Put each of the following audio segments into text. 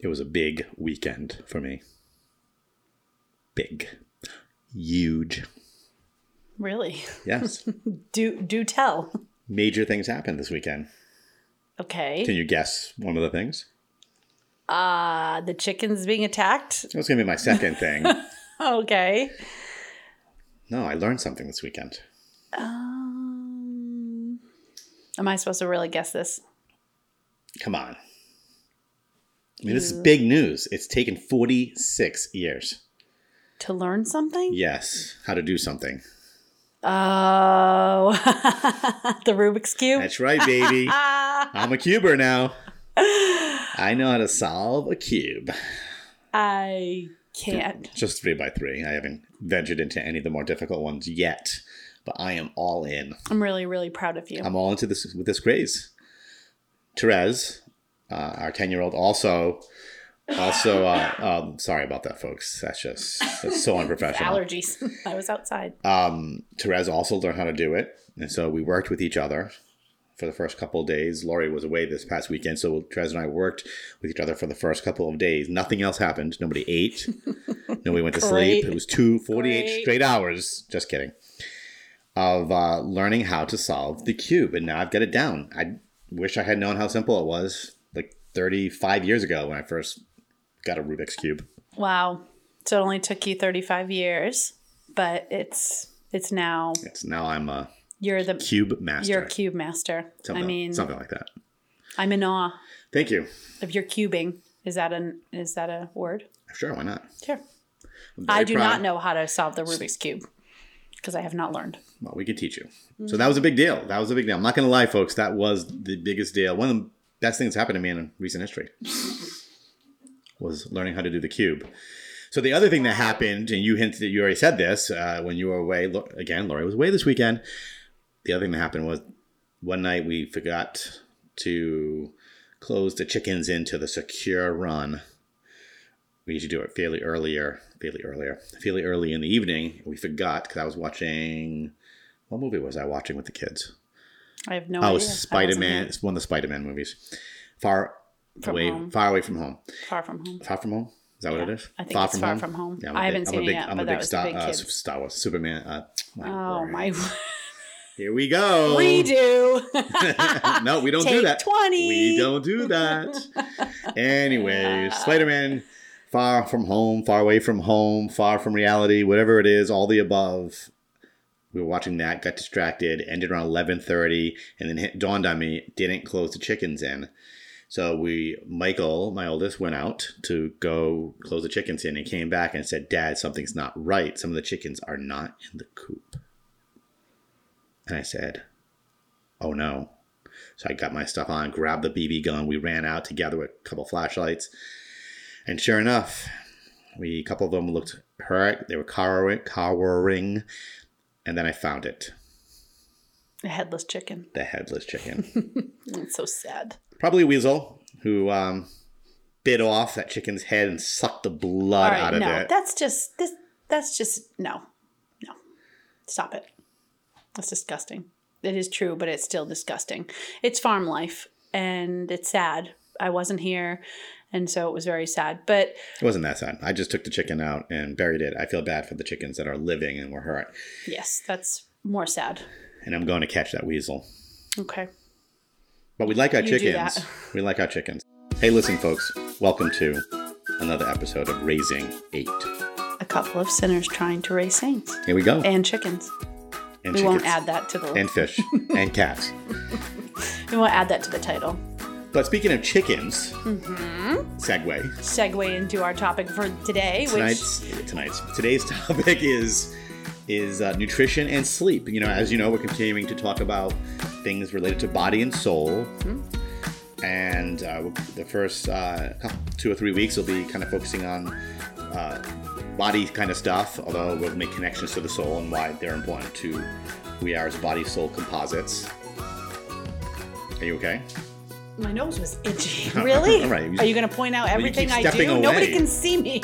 It was a big weekend for me. Big. Huge. Really? Yes. Do do tell. Major things happened this weekend. Okay. Can you guess one of the things? Uh the chickens being attacked. That was going to be my second thing. Okay. No, I learned something this weekend. Um, am I supposed to really guess this? Come on. I mean, this is big news. It's taken 46 years. To learn something? Yes, how to do something. Oh, the Rubik's cube. That's right, baby. I'm a cuber now. I know how to solve a cube. I can't. Just three by three. I haven't ventured into any of the more difficult ones yet, but I am all in. I'm really, really proud of you. I'm all into this with this craze. Therese, uh, our ten year old, also, also. Uh, um, sorry about that, folks. That's just that's so unprofessional. Allergies. I was outside. Um, Therese also learned how to do it, and so we worked with each other for the first couple of days. Laurie was away this past weekend, so Therese and I worked with each other for the first couple of days. Nothing else happened. Nobody ate. Nobody went to sleep. It was two 48 Great. straight hours. Just kidding. Of uh, learning how to solve the cube, and now I've got it down. I wish I had known how simple it was like 35 years ago when I first got a Rubik's cube. Wow. So it only took you 35 years, but it's it's now It's now I'm a you're the cube master. you're a cube master. something, I mean, something like that. I'm in awe Thank you. of your cubing. Is that an is that a word? Sure, why not? Sure. I do proud. not know how to solve the Rubik's cube because I have not learned. Well, we can teach you. So that was a big deal. That was a big deal. I'm not going to lie, folks. That was the biggest deal. One of the best thing that's happened to me in recent history was learning how to do the cube. So the other thing that happened, and you hinted, that you already said this uh, when you were away. Again, Lori was away this weekend. The other thing that happened was one night we forgot to close the chickens into the secure run. We usually do it fairly earlier, fairly earlier, fairly early in the evening. We forgot because I was watching. What movie was I watching with the kids? I have no idea. Oh, idea. Spider Man. It's one of the Spider Man movies. Far From away, home. far away from home. Far from home. Far from home. Is that what it is? I think it's Far From Home. Yeah, I'm I a haven't I'm seen a it yet, I'm but a that big was Star, big uh. Star Wars, Superman. Uh, my Oh word. my! Here we go. We do. no, we don't do that. 20. We don't do that. Anyways, Spider Man, far from home, far away from home, far from reality, whatever it is, all the above. We were watching that, got distracted, ended around eleven thirty, and then it dawned on me didn't close the chickens in. So we, Michael, my oldest, went out to go close the chickens in and came back and said, "Dad, something's not right. Some of the chickens are not in the coop." And I said, "Oh no." So I got my stuff on, grabbed the BB gun. We ran out together with a couple flashlights. And sure enough, we a couple of them looked hurt. They were cowering, cowering. And then I found it. The headless chicken. The headless chicken. It's so sad. Probably a weasel who um, bit off that chicken's head and sucked the blood right, out of no, it. that's just this. That's just no, no. Stop it. That's disgusting. It is true, but it's still disgusting. It's farm life, and it's sad. I wasn't here, and so it was very sad. But It wasn't that sad. I just took the chicken out and buried it. I feel bad for the chickens that are living and were hurt. yes, that's more sad. And I'm going to catch that weasel. Okay. But we like our You chickens. We like our chickens. Hey, listen, folks. Welcome to another episode of Raising Eight. A couple of sinners trying to raise saints Here we go. and chickens. And We chickens. won't add that to the. And fish. and cats. we won't add that to the title. But speaking of chickens, Mm-hmm. segue. Segue into our topic for today, Tonight's tonight's today's topic is is uh, nutrition and sleep. You know, as you know, we're continuing to talk about things related to body and soul. And uh, the first uh, two or three weeks will be kind of focusing on uh, body kind of stuff, although we'll make connections to the soul and why they're important to who we are as body soul composites. Are you okay? Which my nose was itchy. Really? All right. Are you going to point out everything I stepping do? Nobody can see me.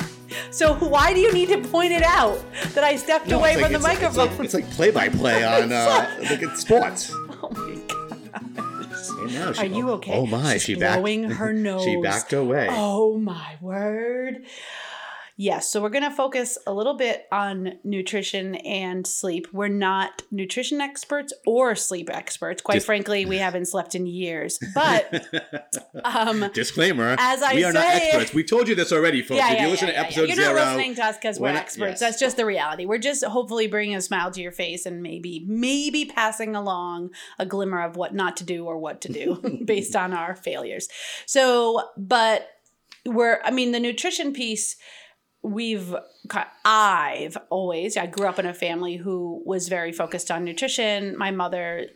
So why do you need to point it out that I stepped No, away it's from like- the it's like- microphone? It's like, play by play on uh, like it's sports. oh my gosh. And now she- Are you oh- okay? Oh my, She's she backed. blowing her nose. she backed away. Oh my word. Yes, so we're going to focus a little bit on nutrition and sleep. We're not nutrition experts or sleep experts. Quite Just- frankly, we haven't slept in years. But um Disclaimer: As I we are not experts. We told you this already, folks. if you listen to episode You're zero, not listening to us because we're, we're experts. yes. That's just the reality. We're just hopefully bringing a smile to your face and maybe, maybe passing along a glimmer of what not to do or what to do based on our failures. So, but we're, I mean, the nutrition piece. We've, I've always, I grew up in a family who was very focused on nutrition. My mother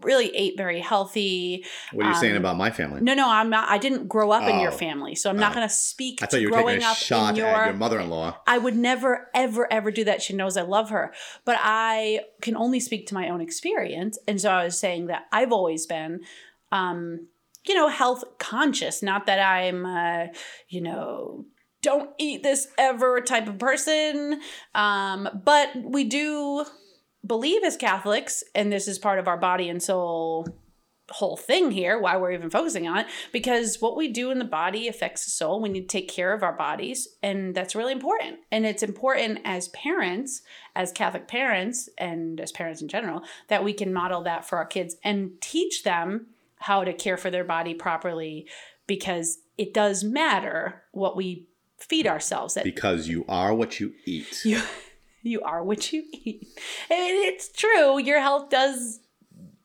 really ate very healthy. what are you saying um, about my family? No, no, I'm not. I didn't grow up in your Oh. family, so I'm not Oh. going to speak I to thought you were growing taking a up shot in your. at your mother-in-law. I would never, ever, ever do that. She knows I love her, but I can only speak to my own experience, and so I was saying that I've always been. Um, you know, health conscious. Not that I'm, uh, you know, don't eat this ever type of person. Um, but we do believe as Catholics, and this is part of our body and soul whole thing here, why we're even focusing on it, because what we do in the body affects the soul. We need to take care of our bodies, and that's really important. And it's important as parents, as Catholic parents, and as parents in general, that we can model that for our kids and teach them how to care for their body properly, because it does matter what we feed ourselves. Because you are what you eat. you you are what you eat. And it's true. Your health does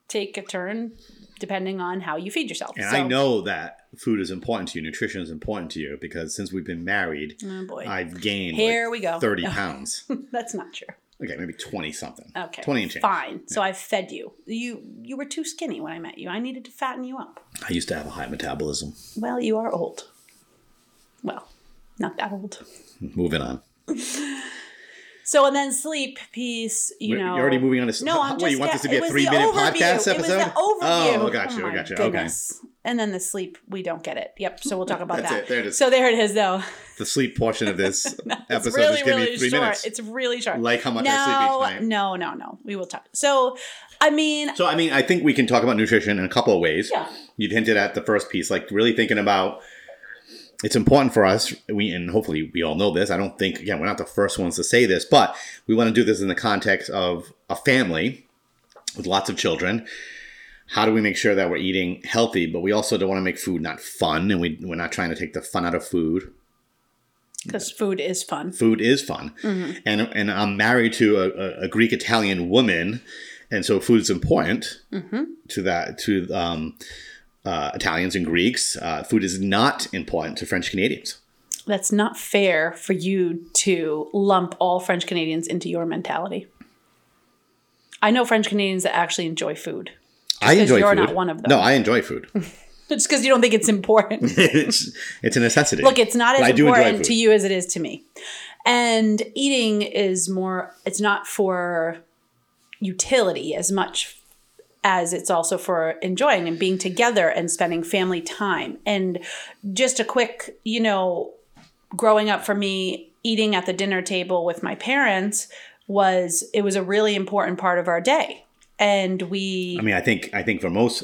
take a turn depending on how you feed yourself. And So- I know that food is important to you, nutrition is important to you, because since we've been married, Oh boy. I've gained Here like we go. 30 pounds. That's not true. Okay, maybe 20 something. Okay. 20 and change. Fine. So I fed you. You you were too skinny when I met you. I needed to fatten you up. I used to have a high metabolism. Well, you are old. Well, not that old. Moving on. So and then sleep piece, you know You're already moving on to No, I'm just you want this to be a three minute overview. podcast It was episode? the overview. Oh, gotcha, oh my gotcha. goodness. And then the sleep, we don't get it. Yep. So we'll talk about that. it. There it is. So there it is, though. The sleep portion of this episode really, just give really me three short. minutes. It's really short. like how much I no, sleep each night. no, no, no. We will talk. So, I mean, So, I mean, I think we can talk about nutrition in a couple of ways. yeah. You'd hinted at the first piece, like really thinking about it's important for us. We and hopefully we all know this. I don't think again we're not the first ones to say this, but we want to do this in the context of a family with lots of children. How do we make sure that we're eating healthy, but we also don't want to make food not fun, and we we're not trying to take the fun out of food. Because food is fun. Food is fun, and and I'm married to a, a, Greek Italian woman, and so food is important to that to um, uh, Italians and Greeks. Uh, food is not important to French Canadians. That's not fair for you to lump all French Canadians into your mentality. I know French Canadians that actually enjoy food. I enjoy food. you're not one of them. No, I enjoy food. it's because you don't think it's important. it's it's a necessity. Look, it's not as I do enjoy important to you as it is to me. And eating is more, it's not for utility as much as it's also for enjoying and being together and spending family time. And just a quick, you know, growing up for me, eating at the dinner table with my parents was, it was a really important part of our day. And we, I mean, I think I think for most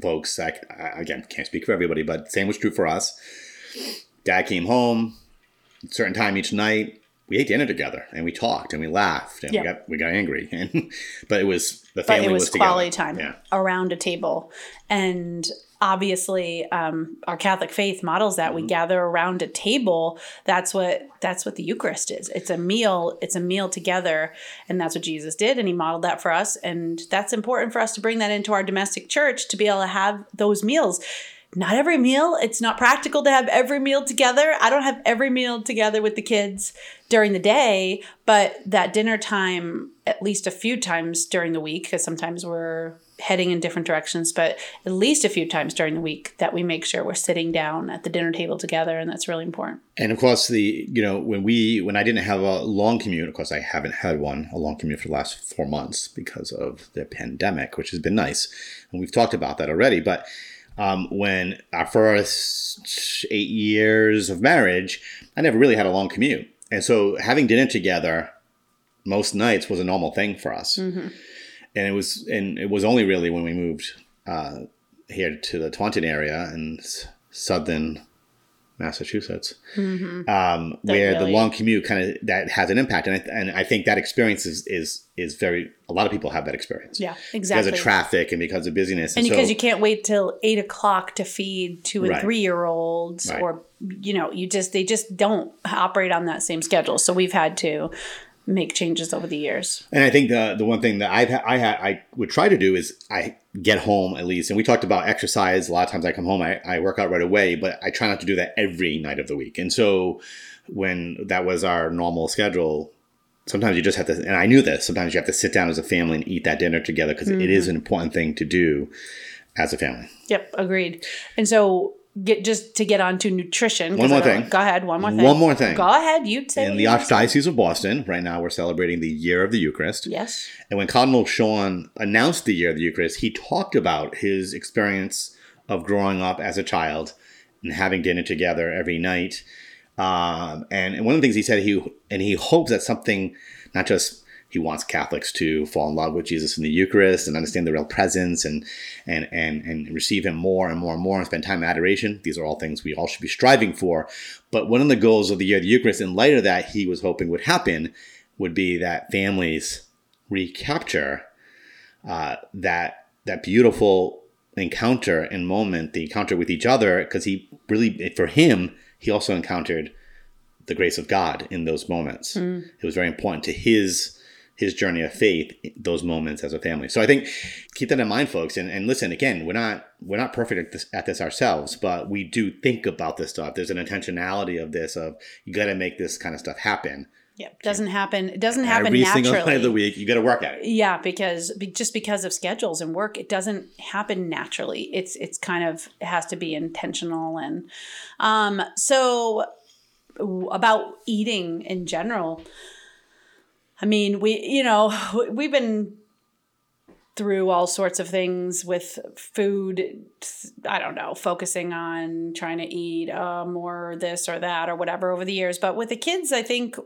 folks, I, I again can't speak for everybody, but same was true for us. Dad came home, certain time each night. We ate dinner together and we talked and we laughed and Yeah. we got we got angry, and but it was the family but it was, together. quality time Yeah, around a table and obviously um, our catholic faith models that Mm-hmm. we gather around a table that's what that's what the eucharist is it's a meal it's a meal together and that's what jesus did and he modeled that for us and that's important for us to bring that into our domestic church to be able to have those meals not every meal it's not practical to have every meal together i don't have every meal together with the kids during the day but that dinner time at least a few times during the week because sometimes we're heading in different directions but at least a few times during the week that we make sure we're sitting down at the dinner table together and that's really important and of course the you know when we when I didn't have a long commute, of course I haven't had one a long commute for the last four months because of the pandemic, which has been nice, and we've talked about that already, but. Um, when our first eight years of marriage, I never really had a long commute. And so having dinner together most nights was a normal thing for us. And it was, and it was only really when we moved uh, here to the Taunton area and southern Massachusetts, um, where the long commute kind of that has an impact, and I, and I think that experience is is is very. A lot of people have that experience. Yeah, exactly. Because of traffic and because of busyness, and so, because you can't wait till eight o'clock to feed two and Right. three year olds, Right. or you know, you just they just don't operate on that same schedule. So we've had to make changes over the years. And I think the the one thing that I've ha- I had I would try to do is I get home at least, and we talked about exercise. A lot of times I come home, I, I work out right away, but I try not to do that every night of the week. And so when that was our normal schedule, sometimes you just have to. And I knew this. Sometimes you have to sit down as a family and eat that dinner together because is mm-hmm. an important thing to do as a family. Yep, agreed. And so get just to get on to nutrition. One more thing. Go ahead. One more thing. One more thing. Go ahead. You say In the. Archdiocese of Boston, right now we're celebrating the year of the Eucharist. Yes. And when Cardinal Sean announced the year of the Eucharist, he talked about his experience of growing up as a child and having dinner together every night. Um, and, and one of the things he said, he and he hopes that something, not just he wants Catholics to fall in love with Jesus in the Eucharist and understand the real presence and and and and receive Him more and more and more and spend time in adoration. These are all things we all should be striving for. But one of the goals of the year of the Eucharist, in light of that, he was hoping would happen, would be that families recapture uh, that that beautiful encounter and moment, the encounter with each other, because he really, for him, he also encountered the grace of God in those moments. It was very important to his his journey of faith, those moments as a family. So I think keep that in mind, folks. And, and listen, again, we're not we're not perfect at this, at this ourselves, but we do think about this stuff. There's an intentionality of this of you got to make this kind of stuff happen Yep. Doesn't happen. It doesn't happen every naturally. single night of the week. You got to work at it. Yeah, because just because of schedules and work, it doesn't happen naturally. It's it's kind of it has to be intentional and um so about eating in general. I mean, we you know, we've been through all sorts of things with food i don't know focusing on trying to eat uh, more this or that or whatever over the years. But with the kids i think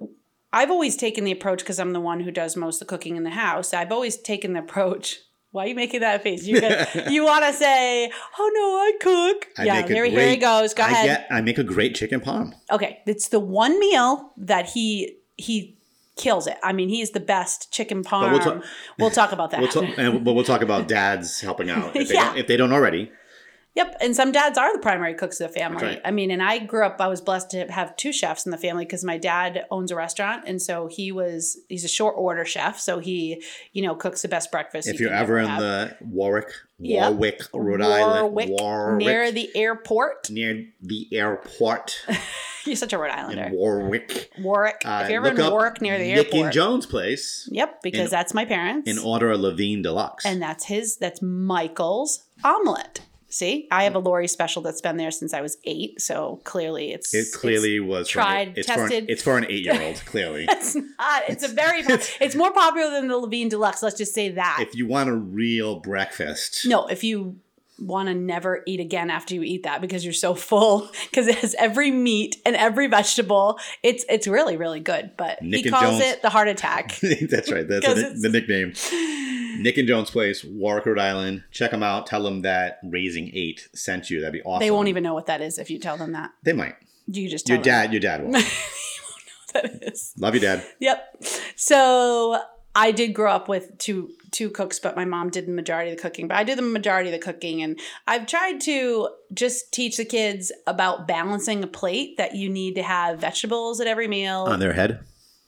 i've always taken the approach because i'm the one who does most of the cooking in the house i've always taken the approach why are you making that face? You, you want to say oh no i cook. I yeah make a here, here he goes go I ahead. get I make a great chicken parm. okay it's the one meal that he he kills it i mean he's the best chicken parm we'll we'll, talk about that We'll talk, and, but we'll talk about dads helping out if they, Yeah. don't, if they don't already. Yep, and some dads are the primary cooks of the family. right. I mean, and I grew up. I was blessed to have two chefs in the family because my dad owns a restaurant, and so he was he's a short order chef. So he, you know, cooks the best breakfast. If you you're ever in have. the Warwick, Yep. Warwick, Rhode Island, Warwick, Warwick, near the airport, near the airport you're such a Rhode Islander. in Warwick. Warwick. Uh, if you're ever in Warwick near the Nick airport, and Jones' place yep, because in- that's my parents, in order of Levine Deluxe. and that's his. That's Michael's omelet. See, I have a Lori special that's been there since I was eight. So clearly, it's it clearly was for an- tried, it's For an, tested. it's for an eight-year-old. Clearly, It's not. It's a very. it's more popular than the Levine Deluxe. Let's just say that. if you want a real breakfast, no, if you want to never eat again after you eat that because you're so full because it has every meat and every vegetable. It's it's really really good. But Nick he calls Jones. it the heart attack. that's right. That's the, the nickname. Nick and Jones' place, Warwick, Rhode Island. Check them out. Tell them that Raising Eight sent you. That'd be awesome. They won't even know what that is if you tell them that. They might. You just Your dad. Your dad will. what that is. Love you, Dad. Yep. So I did grow up with two two cooks, but my mom did the majority of the cooking. But I did the majority of the cooking, and I've tried to just teach the kids about balancing a plate. That you need to have vegetables at every meal. On their head.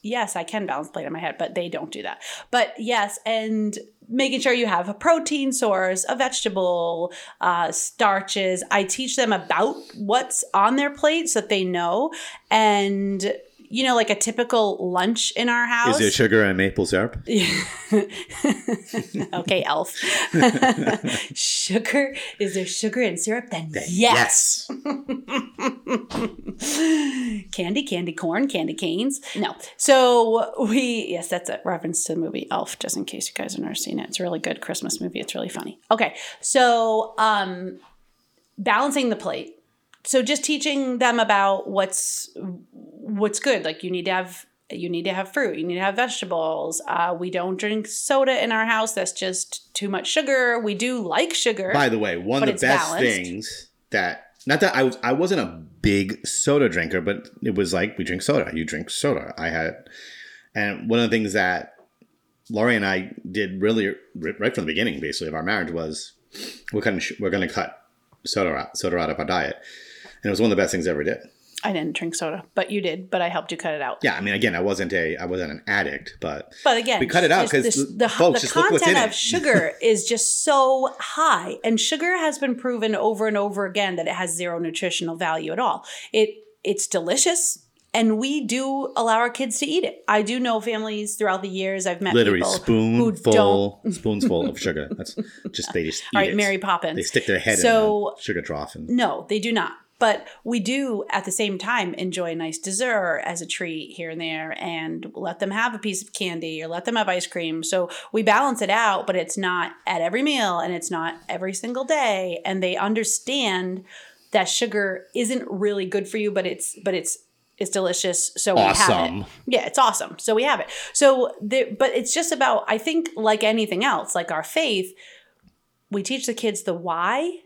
yes, I can balance plate on my head, but they don't do that. But yes, and making sure you have a protein source, a vegetable, uh, starches. I teach them about what's on their plate so that they know. And you know, like a typical lunch in our house. Is there sugar and maple syrup? okay, Elf. sugar? Is there sugar and syrup? Then yes. candy, candy corn, candy canes. No. So we, yes, that's a reference to the movie Elf, just in case you guys have never seen it. It's a really good Christmas movie. It's really funny. Okay. So, um, balancing the plate. So just teaching them about what's what's good. Like you need to have You need to have fruit. You need to have vegetables. Uh, we don't drink soda in our house. That's just too much sugar. We do like sugar. By the way, one of the best balanced. things that not that I was I wasn't a big soda drinker, but it was like we drink soda. You drink soda. I had, and one of the things that Laurie and I did really right from the beginning, basically of our marriage, was we're going to we're going to cut soda out soda out of our diet, and it was one of the best things I ever did. I didn't drink soda, but you did. But I helped you cut it out. Yeah, I mean, again, I wasn't a I wasn't an addict, but But again, We cut it out because the- the, folks, the just look what's in content of sugar is just so high, and sugar has been proven over and over again that it has zero nutritional value at all. It it's delicious. And we do allow our kids to eat it. I do know families throughout the years. I've met literally people who don't. spoonful spoonsful of sugar. That's just they just eat All right, it. Mary Poppins. They stick their head So- in the sugar trough and No, they do not. But we do at the same time enjoy a nice dessert as a treat here and there and let them have a piece of candy or let them have ice cream. So we balance it out, but it's not at every meal and it's not every single day. And they understand that sugar isn't really good for you, but it's but it's it's delicious. So we have Awesome. it. Yeah, it's awesome. So we have it. So there but it's just about I think like anything else, like our faith, we teach the kids the why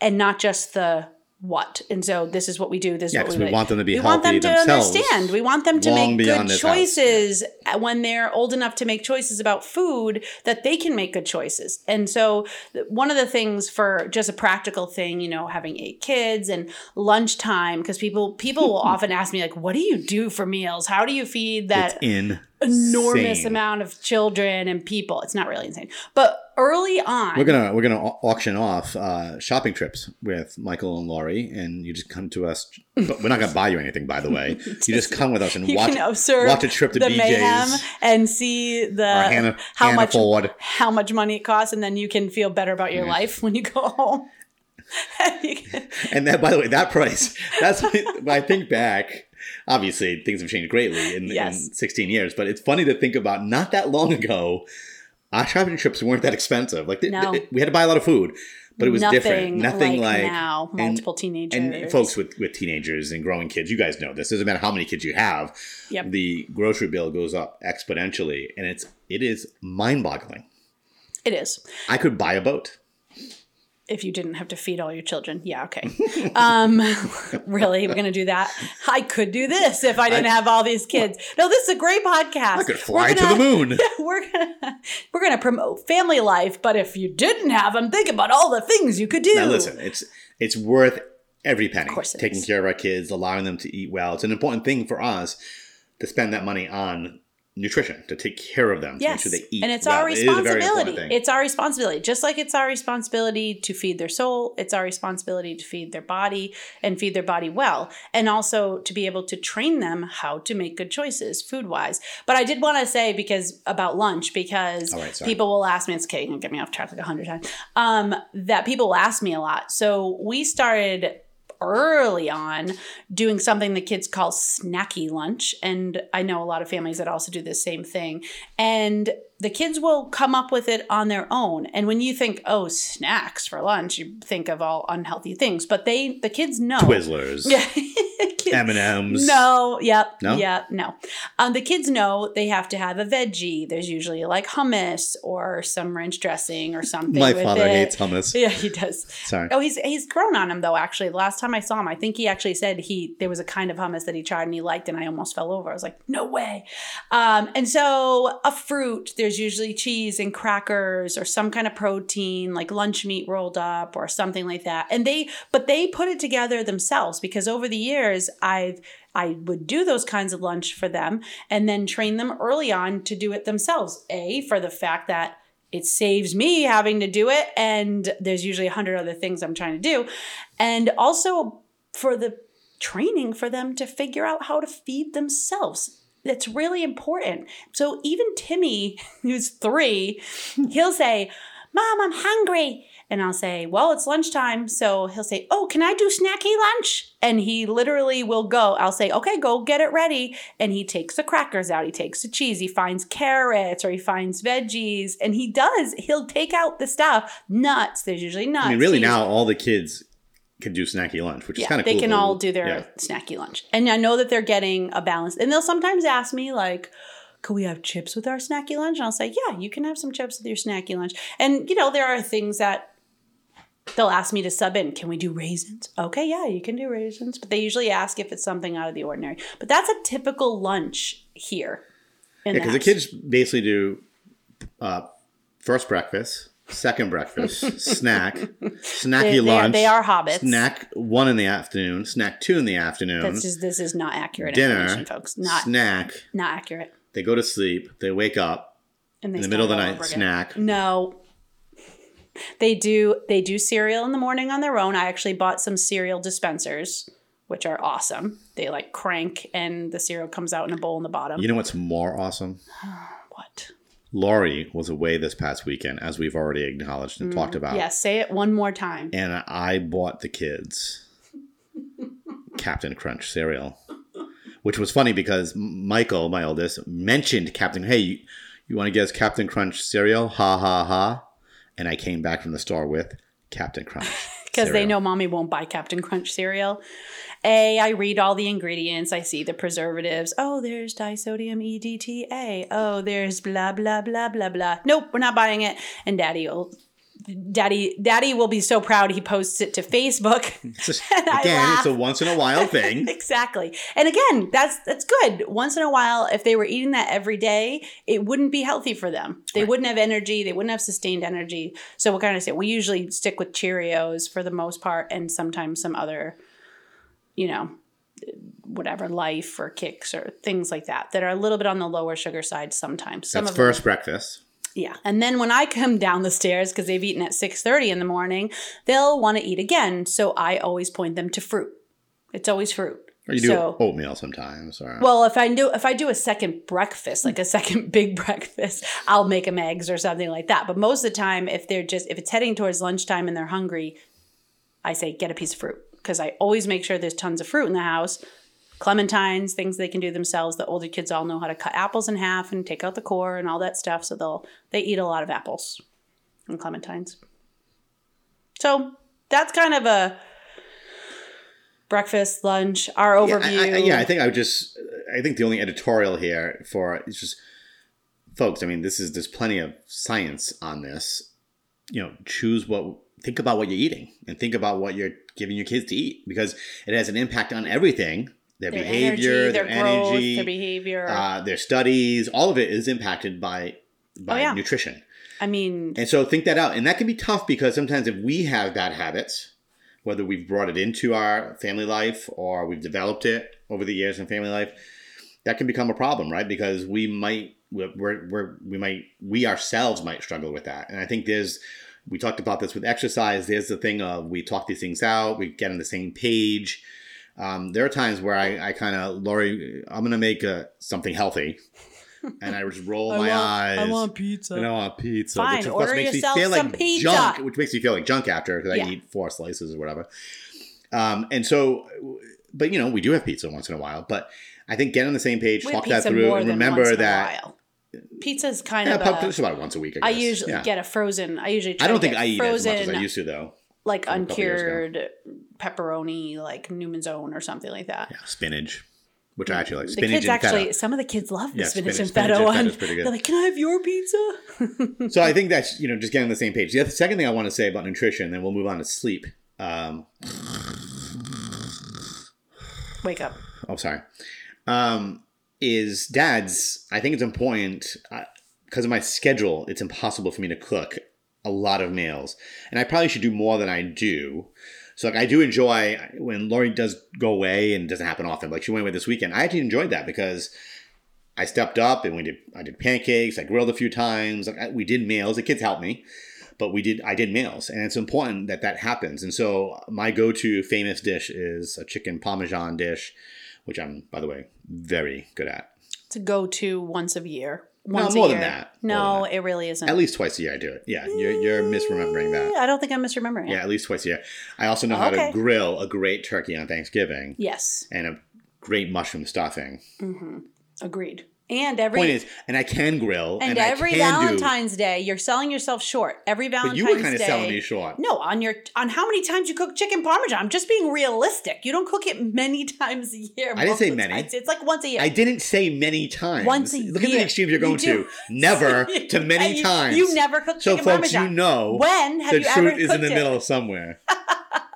and not just the what. And so this is what we do. This Yeah, is what we, we want them to be We want them to understand. We want them to make good choices when they're old enough to make choices about food that they can make good choices. And so one of the things for just a practical thing, you know, having eight kids and lunchtime because people people will often ask me like, "What do you do for meals? How do you feed that it's in enormous amount of children and people?" It's not really insane, but early on, We're gonna we're gonna auction off uh, shopping trips with Michael and Laurie, and you just come to us. But we're not gonna buy you anything, by the way. You just come with us and watch watch a trip to the BJ's. mayhem and see the Hannah, how Hannah much Ford. how much money it costs, and then you can feel better about your life when you go home. You can- And that, by the way, that price. That's when I think back. Obviously, things have changed greatly in, Yes. in 16 years, but it's funny to think about. Not that long ago, our shopping trips weren't that expensive. Like No. th- we had to buy a lot of food, but it was nothing different. Nothing like, like, now. and- Multiple teenagers and folks with with teenagers and growing kids. You guys know this. Doesn't matter how many kids you have. Yep. The grocery bill goes up exponentially, and it's it is mind boggling. It is. I could buy a boat. If you didn't have to feed all your children, yeah, okay. Um, really, we're gonna do that. I could do this if I didn't I- have all these kids. No, this is a great podcast. I could We're fly to gonna- the moon. we're gonna we're gonna promote family life, but if you didn't have them, think about all the things you could do. Now listen, it's it's worth every penny. Of course Taking is. care of our kids, allowing them to eat well. It's an important thing for us to spend that money on nutrition, to take care of them, to make sure they eat and it's well. our It is very important responsibility. thing. It's our responsibility. Just like it's our responsibility to feed their soul, it's our responsibility to feed their body and feed their body well, and also to be able to train them how to make good choices food wise. But I did want to say because about lunch because right, people will ask me. It's okay, you can get me off track like a hundred times. Um, that people will ask me a lot. So we started early on doing something the kids call snacky lunch. And i know a lot of families that also do the same thing. And the kids will come up with it on their own and when you think oh snacks for lunch you think of all unhealthy things but they the kids know Twizzlers, yeah M and M's. no, yep, No? yep, no. Um, the kids know they have to have a veggie. There's usually like hummus or some ranch dressing or something. My father it. hates hummus. Yeah, he does. Sorry. Oh, he's he's grown on him though. Actually, the last time I saw him, I think he actually said he there was a kind of hummus that he tried and he liked, and I almost fell over. I was like, no way. Um, and so a fruit. There's usually cheese and crackers or some kind of protein, like lunch meat rolled up or something like that. And they, but they put it together themselves because over the years I've I would do those kinds of lunch for them and then train them early on to do it themselves. A for the fact that it saves me having to do it and there's usually a hundred other things i'm trying to do and also for the training for them to figure out how to feed themselves that's really important so even timmy who's three he'll say mom i'm hungry and I'll say, Well, it's lunchtime. So he'll say, Oh, can I do snacky lunch? And he literally will go. I'll say, Okay, go get it ready. And he takes the crackers out, he takes the cheese, he finds carrots or he finds veggies. And he does. He'll take out the stuff, nuts. There's usually nuts. I mean, really He's- now all the kids can do snacky lunch, which is kind of they cool. can all do their Yeah. snacky lunch. And I know that they're getting a balance. And they'll sometimes ask me, like, could we have chips with our snacky lunch? And I'll say, yeah, you can have some chips with your snacky lunch. And, you know, there are things that they'll ask me to sub in. Can we do raisins? Okay, yeah, you can do raisins. But they usually ask if it's something out of the ordinary. But that's a typical lunch here. Yeah, because the kids basically do uh, first breakfast, second breakfast, snack, snacky They- they are- lunch. they are hobbits. Snack one in the afternoon, snack two in the afternoon, That's just, this is not accurate dinner, folks. Not snack. not accurate. They go to sleep. They wake up And they in the middle of the night. again. Snack. No. They do they do cereal in the morning on their own. I actually bought some cereal dispensers, which are awesome. They like crank and the cereal comes out in a bowl in the bottom. You know what's more awesome? what? Lori was away this past weekend, as we've already acknowledged and talked mm, about. Yes, say it one more time. And I bought the kids Captain Crunch cereal, which was funny because Michael, my oldest, mentioned Captain. Hey, you, you want to get us Captain Crunch cereal? Ha ha ha! And I came back from the store with Captain Crunch Because they know mommy won't buy Captain Crunch cereal. A, I read all the ingredients. I see the preservatives. Oh, there's disodium EDTA. Oh, there's blah blah blah blah blah. Nope, we're not buying it. And daddy will Daddy Daddy will be so proud he posts it to Facebook. Just- again, it's a once in a while thing. exactly. And again, that's that's good. Once in a while, if they were eating that every day, it wouldn't be healthy for them. They Right. wouldn't have energy. They wouldn't have sustained energy. So what kind of say? We usually stick with Cheerios for the most part, and sometimes some other, you know, whatever life or Kix or things like that that are a little bit on the lower sugar side sometimes. Some That's of them- first breakfast. yeah. And then when I come down the stairs because they've eaten at 6:30 in the morning, they'll want to eat again. So I always point them to fruit. It's always fruit. Or you do So- oatmeal sometimes. Or, Well, if I do if I do a second breakfast, like a second big breakfast, I'll make them eggs or something like that. But most of the time, if they're just if it's heading towards lunchtime and they're hungry, I say get a piece of fruit because I always make sure there's tons of fruit in the house. Clementines, things they can do themselves. The older kids all know how to cut apples in half and take out the core and all that stuff. So they'll they eat a lot of apples and clementines. So that's kind of a breakfast, lunch, our yeah, overview. I, I, yeah, I think I would just. I think the only editorial here for it's just, folks. I mean, this is there's plenty of science on this. You know, choose what. Think about what you're eating, and think about what you're giving your kids to eat, because it has an impact on everything. Their, their behavior, energy, their, their, growth, energy, their behavior. uh, their studies. All of it is impacted by by Oh, yeah. nutrition. I mean, And so think that out. And that can be tough because sometimes if we have bad habits, whether we've brought it into our family life or we've developed it over the years in family life, that can become a problem, right? Because we might, we're, we're, we're, we might, we ourselves might struggle with that. And I think there's, we talked about this with exercise. There's the thing of we talk these things out, we get on the same page. Um, there are times where I, I kind of, Lori, I'm going to make a, something healthy. And I just roll my eyes. I want pizza. And I want pizza. Fine, which of order course makes me feel some like pizza. junk, which makes me feel like junk after because Yeah. I eat four slices or whatever. Um, and so, but you know, we do have pizza once in a while. But I think get on the same page, We talk that through, and remember once in a that. Pizza's kind Yeah, of pub- a, just about once a week. I, I usually Yeah. get a frozen. I usually try I don't think I eat frozen, as much as I used to, though. like from a couple years ago. uncured pepperoni, like Newman's Own or something like that. Yeah, spinach, which I actually like. The kids and actually, feta. some of the kids love the Yeah, spinach, spinach- and feta spinach and one. pretty. They're like, "Can I have your pizza?" So I think that's you know just getting on the same page. The other, second thing I want to say about nutrition, then we'll move on to sleep. Um, Wake up. oh sorry um is dads i think it's important uh, because of my schedule it's impossible for me to cook a lot of meals. And i probably should do more than i do. So like i do enjoy when lori does go away and doesn't happen often like she went away this weekend i actually enjoyed that because i stepped up and we did i did pancakes i grilled a few times like I, we did meals the kids helped me but we did i did meals and it's important that that happens. And so my go-to famous dish is a chicken parmesan dish which i'm by the way very good at It's a go-to once a year. Once more a than year. that. No, More than it really isn't. at least twice a year i do it yeah you're, you're mm, misremembering that I don't think I'm misremembering. yeah it. at least twice a year i also know how Okay. to grill a great turkey on thanksgiving Yes. and a great mushroom stuffing mm-hmm. Agreed. And every Point is, and I can grill, and, and, every Valentine's Day, you're selling yourself short. Every. Valentine's Day, you were kind of Day. selling me short. No, on your on how many times you cook chicken parmesan. I'm just being realistic. You don't cook it many times a year. I didn't say many. time. It's, like once a year. I didn't say many times. Once a year. Look at the extremes you're going do. to. Never to many You- times. You never cook chicken parmesan. so, chicken folks, parmesan. you know when have the you truth ever is in the it? middle somewhere.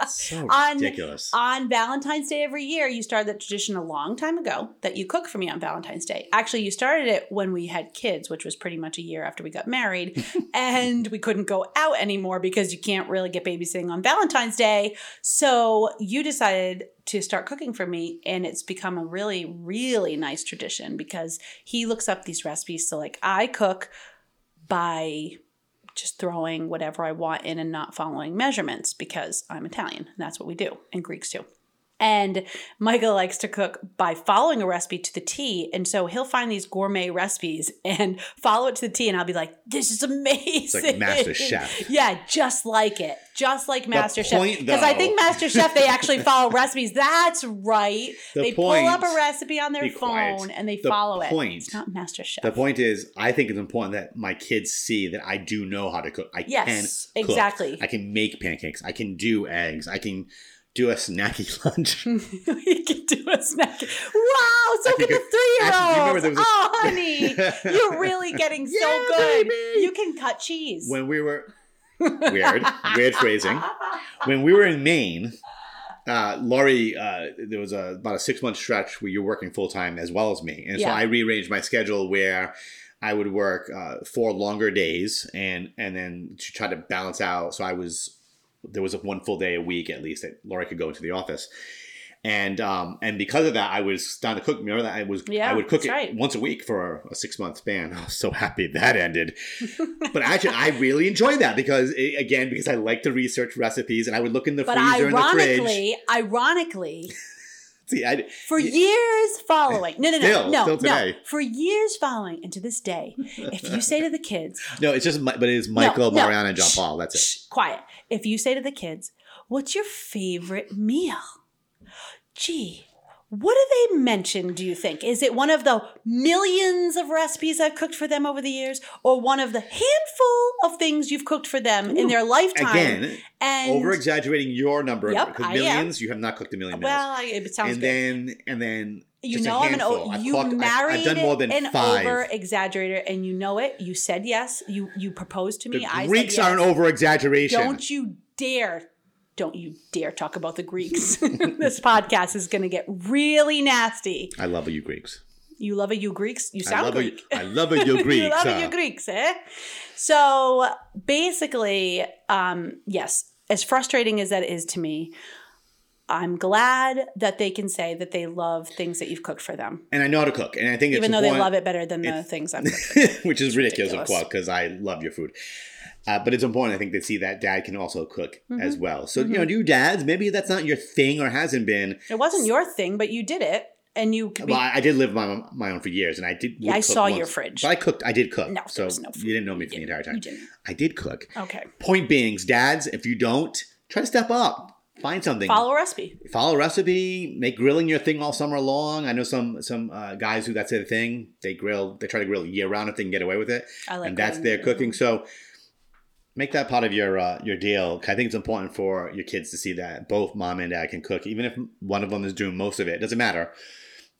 So On- ridiculous. On Valentine's Day every year, you started that tradition a long time ago that you cook for me on Valentine's Day. Actually, you started it when we had kids, which was pretty much a year after we got married, and we couldn't go out anymore because you can't really get babysitting on Valentine's Day. So you decided to start cooking for me, and it's become a really, really nice tradition because he looks up these recipes. So, like, I cook by just throwing whatever I want in and not following measurements because I'm Italian and that's what we do, and Greeks too. And Michael likes to cook by following a recipe to the T. And so he'll find these gourmet recipes and follow it to the T. And I'll be like, this is amazing. like Master Chef. Yeah, just like it. Just like Master Chef. point, Because I think Master Chef, they actually follow recipes. That's right. The they point- pull up a recipe on their Be quiet. phone and they The follow it. It's not Master Chef. The point is, I think it's important that my kids see that I do know how to cook. I Yes, can cook. exactly. I can make pancakes. I can do eggs. I can do a snacky lunch. you can do a snack. Wow, so can the three year actually, do you remember olds. a- Oh, honey, you're really getting so Yeah, good. baby. You can cut cheese. when we were weird, weird phrasing. When we were in Maine, uh, Laurie, uh, there was a, about a six month stretch where you're working full time as well as me, and so I rearranged my schedule where I would work uh, four longer days, and and then to try to balance out. So I was there was a one full day a week at least that Laurie could go into the office. And um and because of that, I was down to cook. Remember that I was Yeah, I would cook it right. once a week for a, a six month span. I was so happy that ended. but actually, I really enjoyed that because it, again, because I like to research recipes and I would look in the but freezer and the fridge. ironically, ironically, See, I, for years following, no, no, no, Still, no, still no, for years following, and to this day, if you say to the kids, no, it's just, but it's Michael, no. Mariana, and John Paul. That's it. Shh, quiet. If you say to the kids, "What's your favorite meal?" Gee, what do they mention? Do you think is it one of the millions of recipes I've cooked for them over the years, or one of the handful of things you've cooked for them in their lifetime? Again, and over exaggerating your number Yep, because millions. You have not cooked a million meals. well, it sounds and good. then and then you know I'm an handful. o- I've you married I've done more than an five. over exaggerator, and you know it. You said yes. You you proposed to me. the I Greeks said yes. are an over exaggeration. Don't you dare. Don't you dare talk about the Greeks. this podcast is going to get really nasty. I love you Greeks. You love it, you Greeks. You I sound love Greek. you. I love it, you Greeks. you love uh, you Greeks, eh? So basically, um, yes, as frustrating as that is to me, I'm glad that they can say that they love things that you've cooked for them, and I know how to cook, and I think it's even though they love it better than the things I'm which is ridiculous, of ridiculous. course, because I love your food. Uh, but it's important, I think, to see that dad can also cook Mm-hmm. as well. So, you know, you dads, maybe that's not your thing or hasn't been. It wasn't your thing, but you did it, and you. could be- Well, I, did live my, my own for years, and I did. Yeah, I saw your fridge. But I cooked. I did cook. No, there so was no you didn't know me for the entire time. You didn't. I did cook. okay. Point being, dads, if you don't, try to step up. Find something. Follow a recipe. follow a recipe. Make grilling your thing all summer long. I know some some uh, guys who that's their thing. They grill they try to grill year round if they can get away with it. I like and that's their cooking. so make that part of your uh, your deal. i think it's important for your kids to see that both mom and dad can cook even if one of them is doing most of it. It doesn't matter.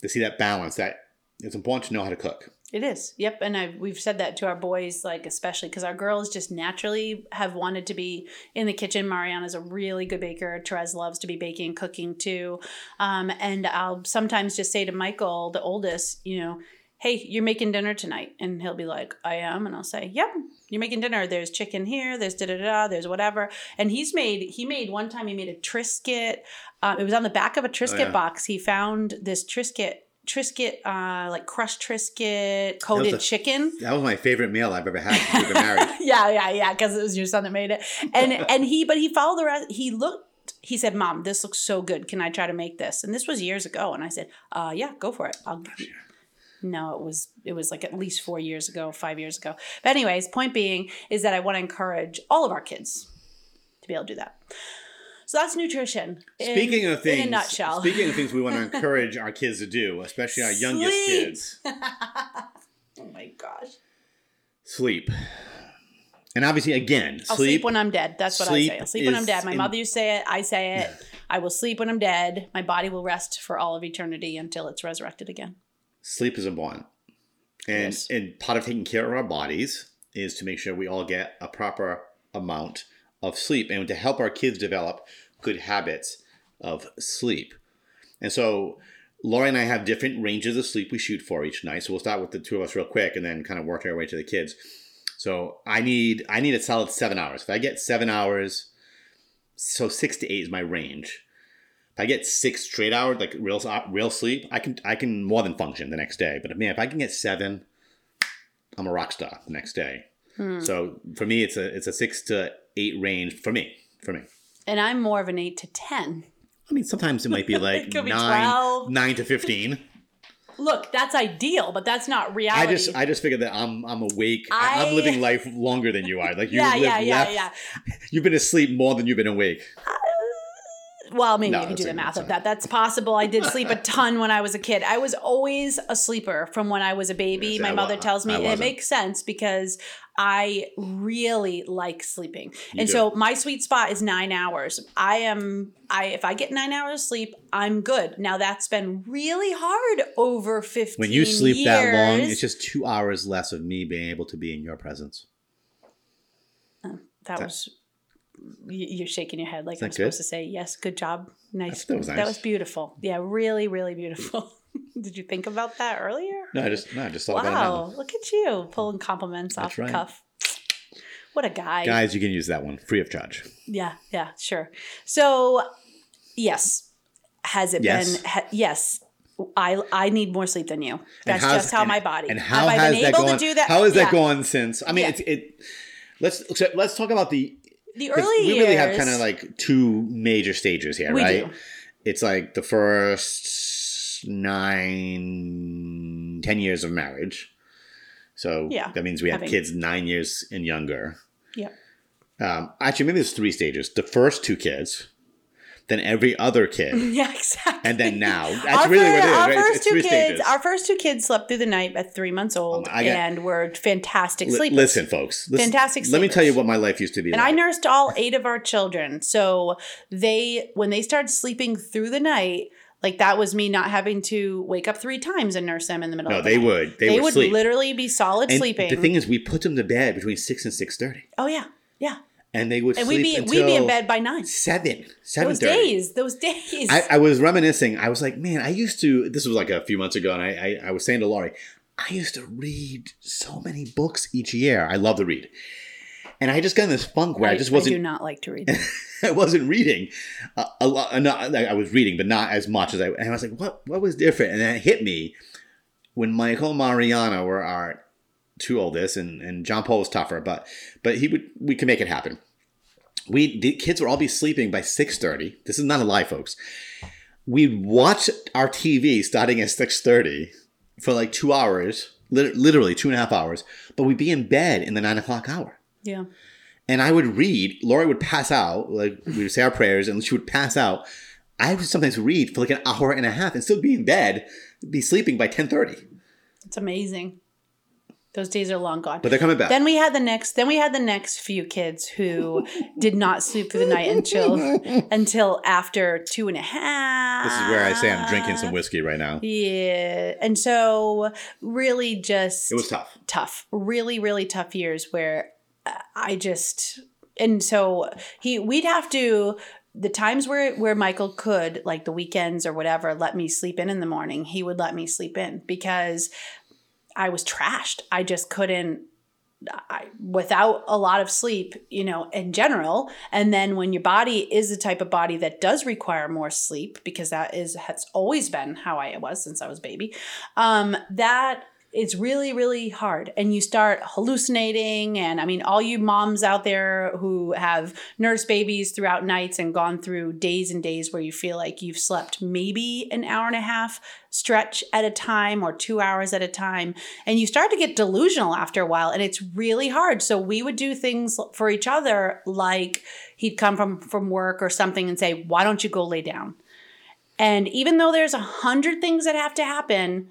To see that balance that it's important to know how to cook It is. Yep. And I, we've said that to our boys, like, especially because our girls just naturally have wanted to be in the kitchen. Mariana's a really good baker. Therese loves to be baking, cooking too. Um, and I'll sometimes just say to Michael, the oldest, you know, hey, you're making dinner tonight. And he'll be like, I am. And I'll say, yep, you're making dinner. There's chicken here. There's da da da. There's whatever. And he's made, he made one time, he made a Triscuit. Uh, it was on the back of a Triscuit yeah. box. He found this Triscuit. Triscuit, uh, like crushed Triscuit, coated a- chicken. that was my favorite meal i've ever had since we've been married yeah, yeah, yeah, because it was your son that made it. And and he, but he followed the rest. He looked. He said, "Mom, this looks so good. Can I try to make this?" And this was years ago. And I said, "Uh, yeah, go for it. I'll." No, it was it was like at least four years ago, five years ago. But anyways, point being is that I want to encourage all of our kids to be able to do that. So that's nutrition. in- Speaking of things, in a nutshell. speaking of things we want to encourage our kids to do, especially our youngest Sleep. kids. Oh my gosh. Sleep. And obviously, again, I'll sleep. sleep when I'm dead. That's what I say. I'll sleep when I'm dead. My in- mother used to say it. I say it. I will sleep when I'm dead. My body will rest for all of eternity until it's resurrected again. sleep is important. And Yes. and part of taking care of our bodies is to make sure we all get a proper amount of sleep and to help our kids develop good habits of sleep. And so Lori and I have different ranges of sleep we shoot for each night. So we'll start with the two of us real quick and then kind of work our way to the kids. So I need I need a solid seven hours. If I get seven hours, so six to eight is my range. If I get six straight hours, like real real sleep, I can I can more than function the next day. But man, if I can get seven, I'm a rock star the next day. Hmm. So for me, it's a it's a six to eight range for me. For me, And I'm more of an eight to ten. I mean sometimes it might be like be nine nine to fifteen. Look, that's ideal, but that's not reality. I just I just figured that I'm I'm awake. I, am living life longer than you are. Like you yeah, live yeah, yeah, yeah. You've been asleep more than you've been awake. Well, maybe No, you can do the math of that. That's possible. I did sleep a ton when I was a kid. I was always a sleeper from when I was a baby. Yes, My I mother tells me it makes sense because I really like sleeping. You and do. so my sweet spot is 9 hours. I am I if I get 9 hours of sleep, I'm good. Now that's been really hard over 15 When you sleep that long, it's just two hours less of me being able to be in your presence. Oh, that was y- you're shaking your head like I'm that supposed to say yes. Good job. Nice. That was That was beautiful. Yeah, really, really beautiful. Did you think about that earlier? No, I just no, I just thought. Wow, look at you pulling compliments off That's the cuff. What a guy. Guys, you can use that one free of charge. Yeah, yeah, sure. So, yes, has it Yes. been? Ha, yes, I I need more sleep than you. That's just how and- my body. And how Have I been that able gone? to do that? How has that Yeah. gone since? I mean, Yeah. it's it. Let's so let's talk about the. The early we years. really have kind of like two major stages here, right? do. It's like the first nine, ten years of marriage. So Yeah, that means we have having- kids nine years and younger. Yeah. Um, actually, maybe there's three stages. The first two kids, then every other kid, Yeah, exactly. and then now. That's our really fir- what it is. Our right? First it's two three kids, stages. our first two kids slept through the night at three months oh old, I got- and were fantastic Li- sleepers. listen, folks. Listen, Fantastic Sleepers. Let me tell you what my life used to be. And I nursed all eight of our children. So they, when they started sleeping through the night, like that was me not having to wake up three times and nurse them in the middle No, of the they night. would. They, They, would, literally be solid and sleeping. The thing is, we put them to bed between six and six thirty. Oh yeah, yeah. And they would And sleep we'd be until we'd be in bed by nine. seven, seven Those days, those days. I, I was reminiscing. I was like, man, I used to. This was like a few months ago, and I, I, I was saying to Laurie, I used to read so many books each year. I love to read, and I just got in this funk where I, just I do wasn't. I do not like to read. I wasn't reading a, a lot. Uh, not, I was reading, but not as much as I. And I was like, what? What was different? And then it hit me when Michael and Mariana were our two oldest, and, and John Paul was tougher, but but he would we could make it happen. We the kids would all be sleeping by six thirty. This is not a lie, folks. We'd watch our TV starting at six thirty for like two hours, literally two and a half hours. But we'd be in bed in the nine o'clock hour yeah. and I would read. Laura would pass out, like we would say our prayers, and she would pass out. I would sometimes read for like an hour and a half and still be in bed, be sleeping by ten thirty. It's amazing. Those days are long gone. But they're coming back. Then we had the next. Then we had the next few kids who did not sleep through the night and until until after two and a half. this is where I say I'm drinking some whiskey right now. Yeah, and so really just It was tough. tough, really, really tough years where I just and so he we'd have to the times where where Michael could like the weekends or whatever let me sleep in in the morning he would let me sleep in because I was trashed. I just couldn't I, without a lot of sleep, you know, in general, and then when your body is the type of body that does require more sleep, because that is has always been how I was since I was baby, um, that it's really really hard, and you start hallucinating. And I mean, all you moms out there who have nursed babies throughout nights and gone through days and days where you feel like you've slept maybe an hour and a half stretch at a time or two hours at a time and you start to get delusional after a while and it's really hard so we would do things for each other like he'd come from from work or something and say why don't you go lay down and even though there's a hundred things that have to happen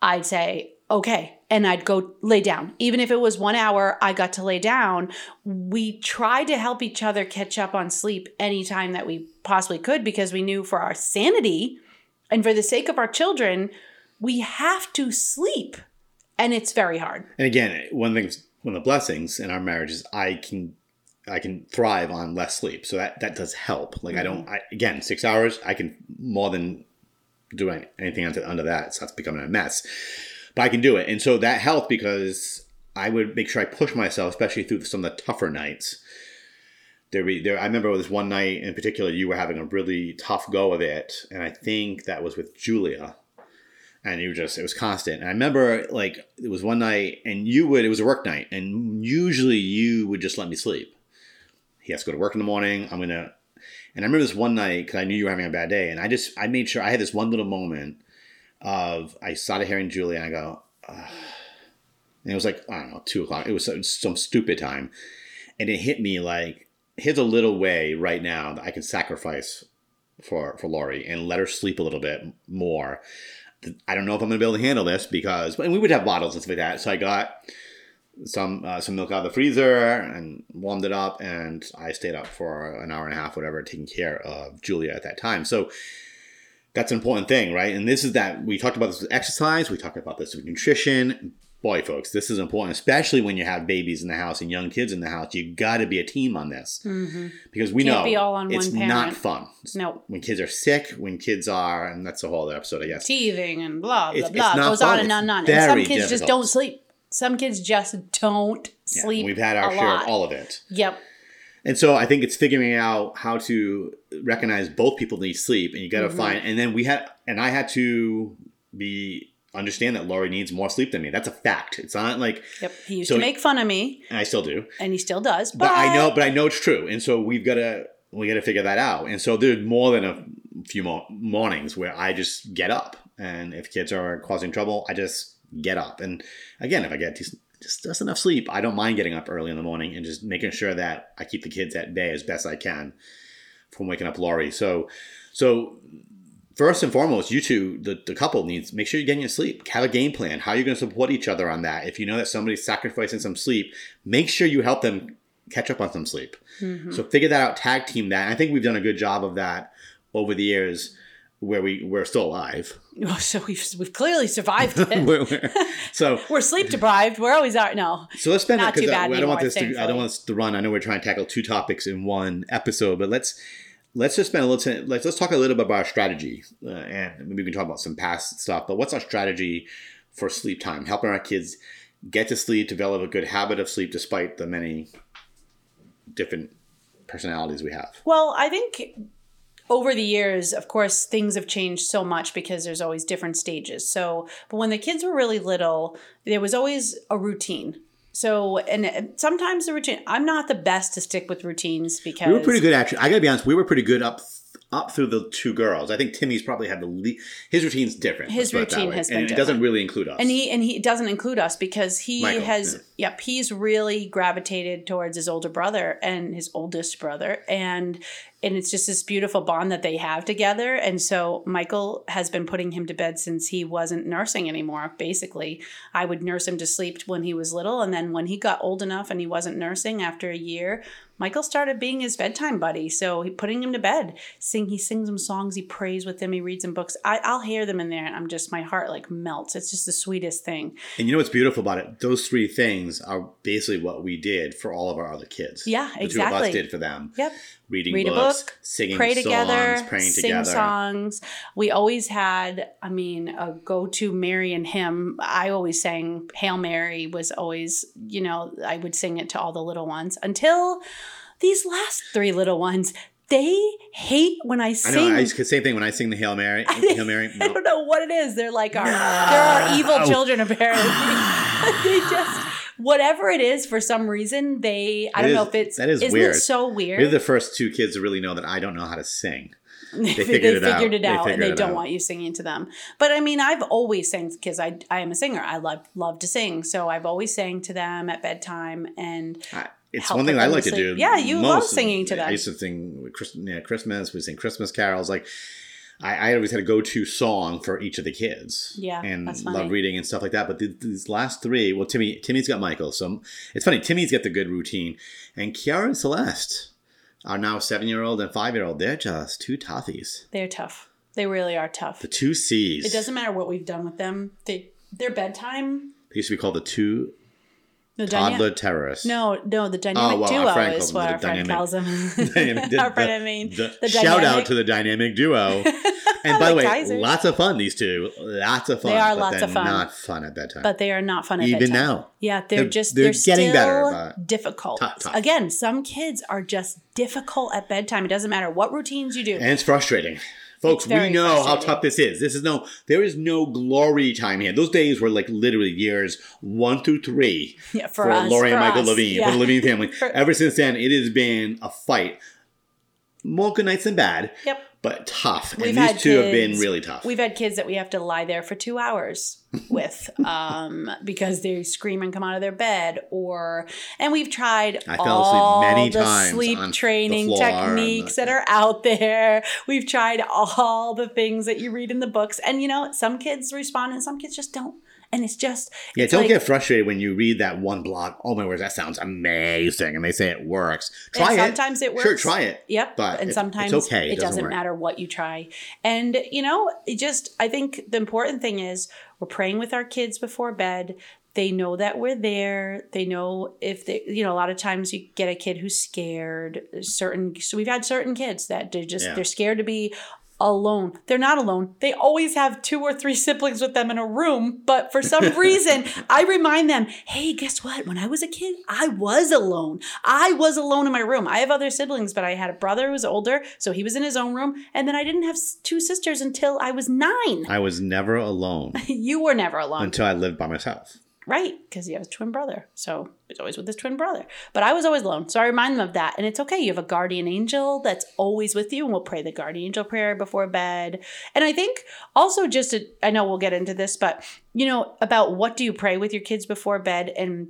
i'd say okay and I'd go lay down. Even if it was one hour, I got to lay down. We tried to help each other catch up on sleep anytime that we possibly could because we knew for our sanity and for the sake of our children, we have to sleep. And it's very hard. And again, one thing, one of the blessings in our marriage is I can, I can thrive on less sleep. So that that does help. Like I don't, mm-hmm. I, again, six hours, I can more than do anything under, under that. So that's becoming a mess. But I can do it, and so that helped because I would make sure I push myself, especially through some of the tougher nights. There, be, there. I remember this one night in particular. You were having a really tough go of it, and I think that was with Julia and you just it was constant. And I remember like it was one night, and you would it was a work night, and usually you would just let me sleep. He has to go to work in the morning. I'm gonna, and I remember this one night because I knew you were having a bad day, and I just I made sure I had this one little moment of I started hearing Julia, and I go, "Ugh." and it was like I don't know two o'clock. It was some, some stupid time, and it hit me like here's a little way right now that I can sacrifice for for Laurie and let her sleep a little bit more. I don't know if I'm to be able to handle this because, and we would have bottles and stuff like that. So I got some uh, some milk out of the freezer and warmed it up, and I stayed up for an hour and a half, whatever, taking care of Julia at that time. So that's an important thing, right? And this is that we talked about this with exercise, we talked about this with nutrition. Boy, folks, this is important, especially when you have babies in the house and young kids in the house. You got to be a team on this mm-hmm. because we Can't know be it's not fun. No. When kids are sick, when kids are, and that's a whole other episode, I guess. Teething and blah, blah, It's- blah. it's goes fun. on and on and on. And some kids just don't sleep. Some kids just don't Yeah, sleep. we've had our share lot. of all of it. Yep. And so I think it's figuring out how to recognize both people need sleep and you got to Mm-hmm. find and then we had and I had to be understand that Laurie needs more sleep than me. That's a fact. It's not like Yep. He used So- to make fun of me, and I still do. and he still does. But, I know but I know it's true. And so we've got to we got to figure that out. And so there's more than a few more mornings where I just get up and if kids are causing trouble, I just get up. And again, if I get just just just enough sleep, I don't mind getting up early in the morning and just making sure that I keep the kids at bay as best I can from waking up Laurie. So so first and foremost, you two, the, the couple needs make sure you're getting your sleep. Have a game plan. How you're going to support each other on that. If you know that somebody's sacrificing some sleep, make sure you help them catch up on some sleep. Mm-hmm. So figure that out, tag team that. And I think we've done a good job of that over the years where we, we're still alive. Oh, so we've, we've clearly survived it. We're- we're- so We're sleep deprived. We're always are. No. So let's spend Not too I, bad I don't want this to I don't want this to run. I know we're trying to tackle two topics in one episode, but let's let's just spend a little time. Let's let's talk a little bit about our strategy, uh, and maybe we can talk about some past stuff. But what's our strategy for sleep time? Helping our kids get to sleep, develop a good habit of sleep, despite the many different personalities we have. Well, I think over the years, of course, things have changed so much because there's always different stages. So, but when the kids were really little, there was always a routine. So, and sometimes the routine, I'm not the best to stick with routines because We were pretty good actually. I gotta be honest, we were pretty good up up through the two girls. I think Timmy's probably had the le- his routine's different. His let's put it that routine has and been it doesn't really include us. And he and he doesn't include us because he Michael, has yep, he's really gravitated towards his older brother and his oldest brother and and it's just this beautiful bond that they have together and so Michael has been putting him to bed since he wasn't nursing anymore basically. I would nurse him to sleep when he was little and then when he got old enough and he wasn't nursing after a year, Michael started being his bedtime buddy. So he putting him to bed, sing he sings him songs, he prays with them, he reads him books. I, I'll hear them in there and I'm just my heart like melts. It's just the sweetest thing. And you know what's beautiful about it? Those three things are basically what we did for all of our other kids. Yeah, the two of us did for them. Yep. Reading Read a book, singing pray songs, together, praying sing together. songs. We always had, I mean, a go-to Mary and hymn. I always sang Hail Mary was always, you know, I would sing it to all the little ones until these last three little ones. They hate when I sing. I know. I used to same thing when I sing the Hail Mary. Hail Mary. I don't know what it is. They're like our, they're our evil No. children apparently. they just whatever it is for some reason they. I It don't know if it's that is isn't weird. it so weird. We're the first two kids to really know that I don't know how to sing. they, figured it out. figured it They out, figured and they don't out. want you singing to them. But I mean, I've always sang because I I am a singer. I love love to sing, so I've always sang to them at bedtime. And I, it's one thing I like to do. Yeah, you love singing to them. I used to sing Chris, yeah, Christmas. We sing Christmas carols. Like I, I always had a go-to song for each of the kids. Yeah, and love reading and stuff like that. But th- these last three, well, Timmy, Timmy's got Michael, so it's funny. Timmy's got the good routine, and Kiara and Celeste are now seven-year-old and five-year-old. They're just two toughies. They're tough. They really are tough. The two C's. It doesn't matter what we've done with them. They their bedtime. They used to be called the two The toddler dyna- terrorists. No, no, the oh, dynamic well, duo friend is what our friend dynamic- calls them. Dynamic- our friend, I mean, the- the shout out to the dynamic duo. And by the way, geysers. lots of fun. These two, lots of fun. They are but lots of fun. Not fun at bedtime. but they are not fun at Even now. Yeah, they're, They're- just they're they're, getting still better, difficult. tough, tough. Again, some kids are just difficult at bedtime. It doesn't matter what routines you do. and it's frustrating. Folks, we know how tough this is. This is no, there is no glory time here. Those days were like literally years one through three yeah, for, for, us, Lori and Michael us, Levine, yeah. for the Levine family. For- Ever since then, it has been a fight. More good nights than bad, Yep. but tough. We've and these two have been really tough. We've had kids that we have to lie there for two hours with um, because they scream and come out of their bed, or and we've tried I all many the sleep on the training techniques the- that are out there. We've tried all the things that you read in the books, and you know some kids respond and some kids just don't. And it's just Yeah, it's don't like- get frustrated when you read that one blog. Oh my words, that sounds amazing, and they say it works. Try it. sometimes it works. Sure, try it. Yep. But and it- sometimes it's okay. It It, doesn't doesn't, matter what you try. And you know, it just I think the important thing is we're praying with our kids before bed. They know that we're there. They know if they, you know, a lot of times you get a kid who's scared. Certain, so we've had certain kids that they're just Yeah. they're scared to be alone. They're not alone. They always have two or three siblings with them in a room, but for some reason, I remind them, "Hey, guess what? When I was a kid, I was alone. I was alone in my room. I have other siblings, but I had a brother who was older, so he was in his own room, and then I didn't have two sisters until I was 9. I was never alone you were never alone." until I lived by myself. Right, because you have a twin brother. So he's always with his twin brother. But I was always alone. So I remind them of that. And it's okay. You have a guardian angel that's always with you. And we'll pray the guardian angel prayer before bed. And I think also just, to, I know we'll get into this, but you know, about what do you pray with your kids before bed? And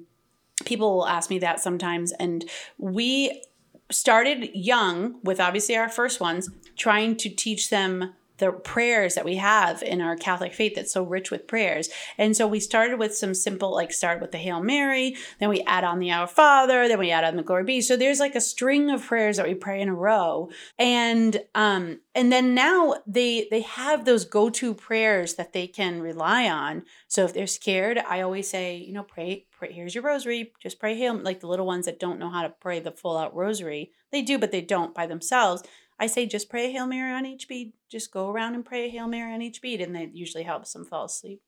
people will ask me that sometimes. And we started young with obviously our first ones, trying to teach them the prayers that we have in our Catholic faith that's so rich with prayers. And so we started with some simple, like start with the Hail Mary, then we add on the Our Father, then we add on the Glory Be. So there's like a string of prayers that we pray in a row. And um, and then now they they have those go-to prayers that they can rely on. So if they're scared, I always say, you know, pray, pray here's your rosary, just pray Hail, like the little ones that don't know how to pray the full out rosary. They do, but they don't by themselves. I say just pray a Hail Mary on each bead. Just go around and pray a Hail Mary on each bead, and that usually helps them fall asleep.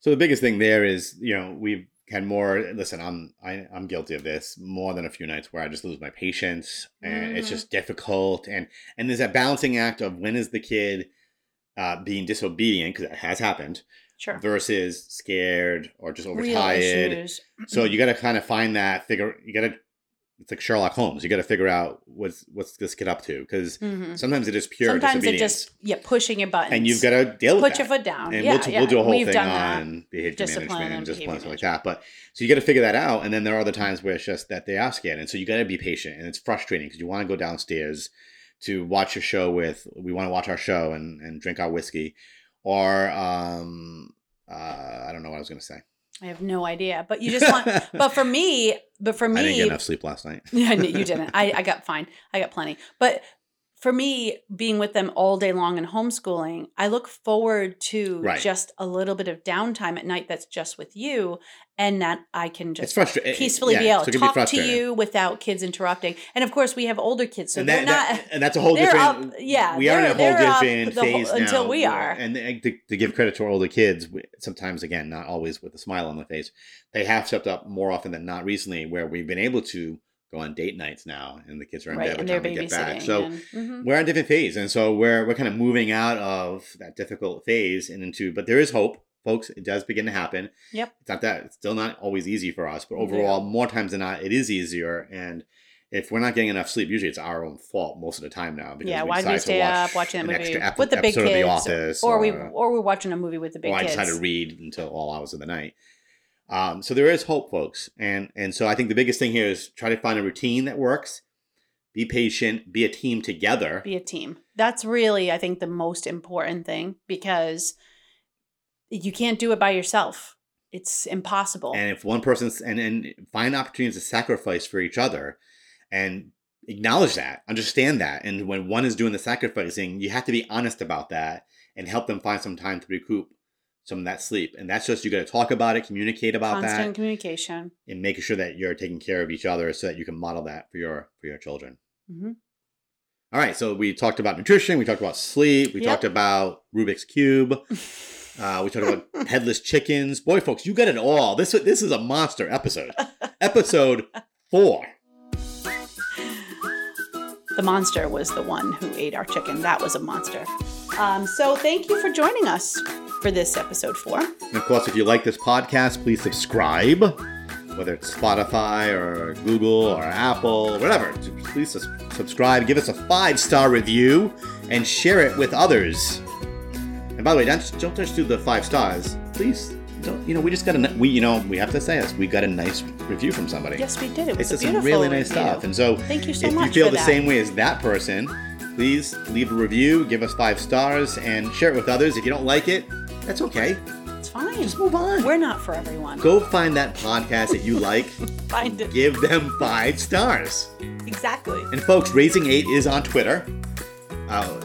So the biggest thing there is, you know, we've had more. Listen, I'm I, I'm guilty of this more than a few nights where I just lose my patience, and it's Mhm. just difficult. And and there's that balancing act of when is the kid uh, being disobedient because that has happened Sure. versus scared or just overtired. So you got to kind of find that figure. You got to. It's like Sherlock Holmes. You got to figure out what's what's this kid up to because Mhm. sometimes it is pure Sometimes it just yeah pushing your buttons, and you've got to deal with put that. your foot down. And yeah, we'll, yeah. we'll do a whole We've thing on behavior Discipline management and and discipline behavior stuff like that. But so you got to figure that out, and then there are other times where it's just that they ask scared, and so you got to be patient, and it's frustrating because you want to go downstairs to watch a show with. We want to watch our show and and drink our whiskey, or um, uh, I don't know what I was going to say. I have no idea, but you just want. but for me, but for me, I didn't get enough sleep last night. Yeah, no, you didn't. I, I got fine. I got plenty. But for me, being with them all day long and homeschooling, I look forward to Right. just a little bit of downtime at night that's just with you and that I can just peacefully be able to be talk to you without kids interrupting. And of course, we have older kids, so and they're not. that- and that's a whole different. up- yeah, we are in a whole different the whole- phase now. until we are. And to, to give credit to our older kids, sometimes again, not always with a smile on their face, they have stepped up more often than not recently, where we've been able to go on date nights now, and the kids are in right, bed by the time we get back. So and, Mhm. we're in a different phase, and so we're we're kind of moving out of that difficult phase and into. But there is hope, folks. It does begin to happen. Yep. It's not that it's still not always easy for us, but overall, more times than not, it is easier. And if we're not getting enough sleep, usually it's our own fault most of the time now. Because Yeah, we why did we stay watch up watching that movie ep- with the big kids, of The Office, or, we or, or we're watching a movie with the big or I kids? decided to read until all hours of the night. Um, so there is hope, folks, and and so I think the biggest thing here is try to find a routine that works. be patient, be a team together. Be a team. That's really, I think, the most important thing because you can't do it by yourself. It's impossible. And if one person's and, and find opportunities to sacrifice for each other and acknowledge that, understand that. And when one is doing the sacrificing, you have to be honest about that and help them find some time to recoup some of that sleep. And that's just you got to talk about it, communicate about Constant that, communication. and making sure that you're taking care of each other so that you can model that for your for your children. hmm All right, so we talked about nutrition, we talked about sleep, we Yep. talked about Rubik's cube, uh, we talked about headless chickens. Boy, folks, you get it all. This this is a monster episode. episode four. The monster was the one who ate our chicken. That was a monster. Um, so thank you for joining us for this episode four. And of course, if you like this podcast, please subscribe, whether it's Spotify or Google or Apple, whatever. Please subscribe, give us a five star review, and share it with others. And by the way, don't, don't just do the five stars. Please, don't, you know, we just got a, we, you know, we have to say this. We got a nice review from somebody. Yes, we did. It was It's some really nice review. stuff. And so, Thank you so if much you feel the that. same way as that person, please leave a review, give us five stars, and share it with others. If you don't like it, that's okay. It's fine. Just move on. We're not for everyone. Go find that podcast that you like, Find it. give them five stars. Exactly. And folks, Raising Eight is on Twitter. Uh,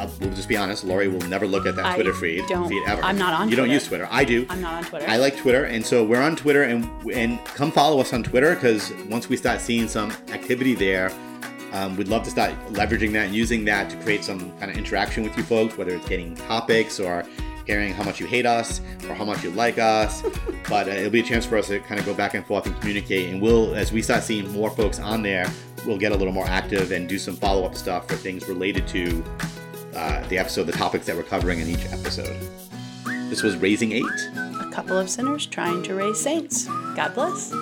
I'll, we'll just be honest, Lori will never look at that I Twitter feed, don't- feed ever. I'm not on You don't use Twitter. I do. I'm not on Twitter. I like Twitter, and so we're on Twitter, and and come follow us on Twitter because once we start seeing some activity there, um, we'd love to start leveraging that and using that to create some kind of interaction with you folks, whether it's getting topics or hearing how much you hate us or how much you like us. but uh, it'll be a chance for us to kind of go back and forth and communicate, and we'll as we start seeing more folks on there, we'll get a little more active and do some follow up stuff for things related to uh, the episode, the topics that we're covering in each episode. This was Raising Eight. a couple of sinners trying to raise saints. God bless.